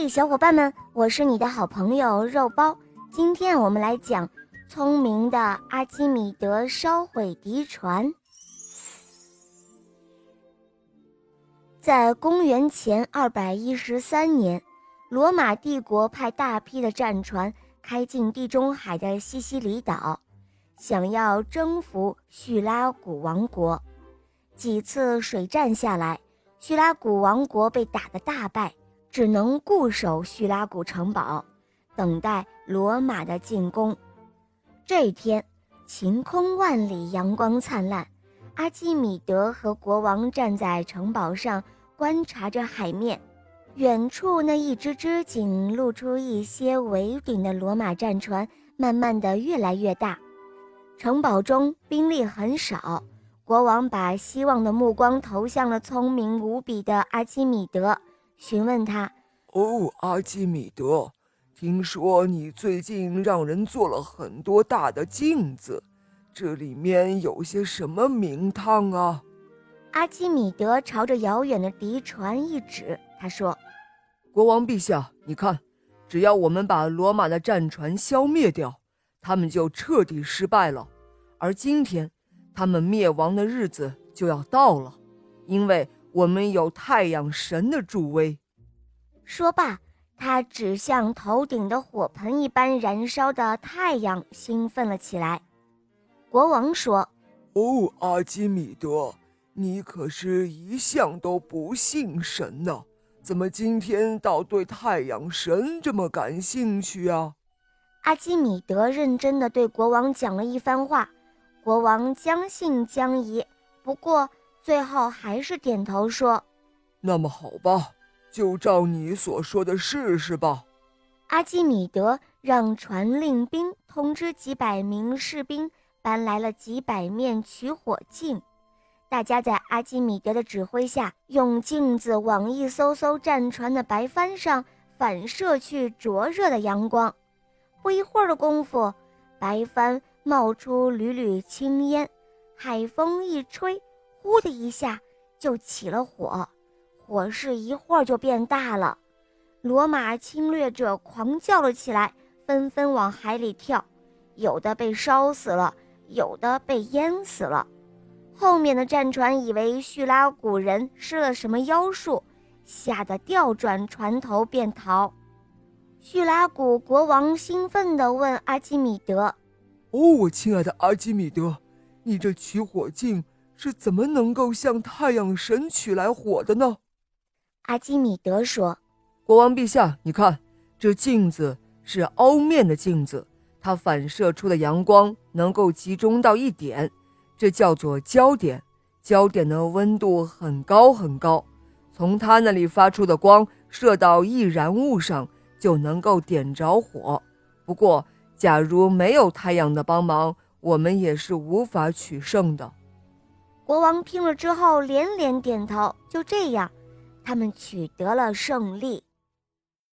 嘿，小伙伴们，我是你的好朋友肉包。今天我们来讲聪明的阿基米德烧毁敌船。在公元前二百一十三年，罗马帝国派大批的战船开进地中海的西西里岛，想要征服叙拉古王国。几次水战下来，叙拉古王国被打得大败。只能固守叙拉古城堡，等待罗马的进攻。这一天，晴空万里，阳光灿烂。阿基米德和国王站在城堡上，观察着海面。远处那一只只仅露出一些尾顶的罗马战船，慢慢的越来越大。城堡中兵力很少，国王把希望的目光投向了聪明无比的阿基米德。询问他：“哦，阿基米德，听说你最近让人做了很多大的镜子，这里面有些什么名堂啊？”阿基米德朝着遥远的敌船一指，他说：“国王陛下，你看，只要我们把罗马的战船消灭掉，他们就彻底失败了。而今天，他们灭亡的日子就要到了，因为……”我们有太阳神的助威。说罢，他指向头顶的火盆一般燃烧的太阳，兴奋了起来。国王说：“哦，阿基米德，你可是一向都不信神呢，怎么今天倒对太阳神这么感兴趣啊？”阿基米德认真地对国王讲了一番话，国王将信将疑。不过，最后还是点头说：“那么好吧，就照你所说的试试吧。”阿基米德让传令兵通知几百名士兵搬来了几百面取火镜，大家在阿基米德的指挥下，用镜子往一艘艘战船的白帆上反射去灼热的阳光。不一会儿的功夫，白帆冒出缕缕青烟，海风一吹。呼的一下就起了火，火势一会儿就变大了。罗马侵略者狂叫了起来，纷纷往海里跳，有的被烧死了，有的被淹死了。后面的战船以为叙拉古人施了什么妖术，吓得调转船头便逃。叙拉古国王兴奋地问阿基米德：“哦，我亲爱的阿基米德，你这取火镜？”是怎么能够向太阳神取来火的呢？阿基米德说：“国王陛下，你看，这镜子是凹面的镜子，它反射出的阳光能够集中到一点，这叫做焦点。焦点的温度很高很高，从它那里发出的光射到易燃物上，就能够点着火。不过，假如没有太阳的帮忙，我们也是无法取胜的。”国王听了之后连连点头。就这样，他们取得了胜利。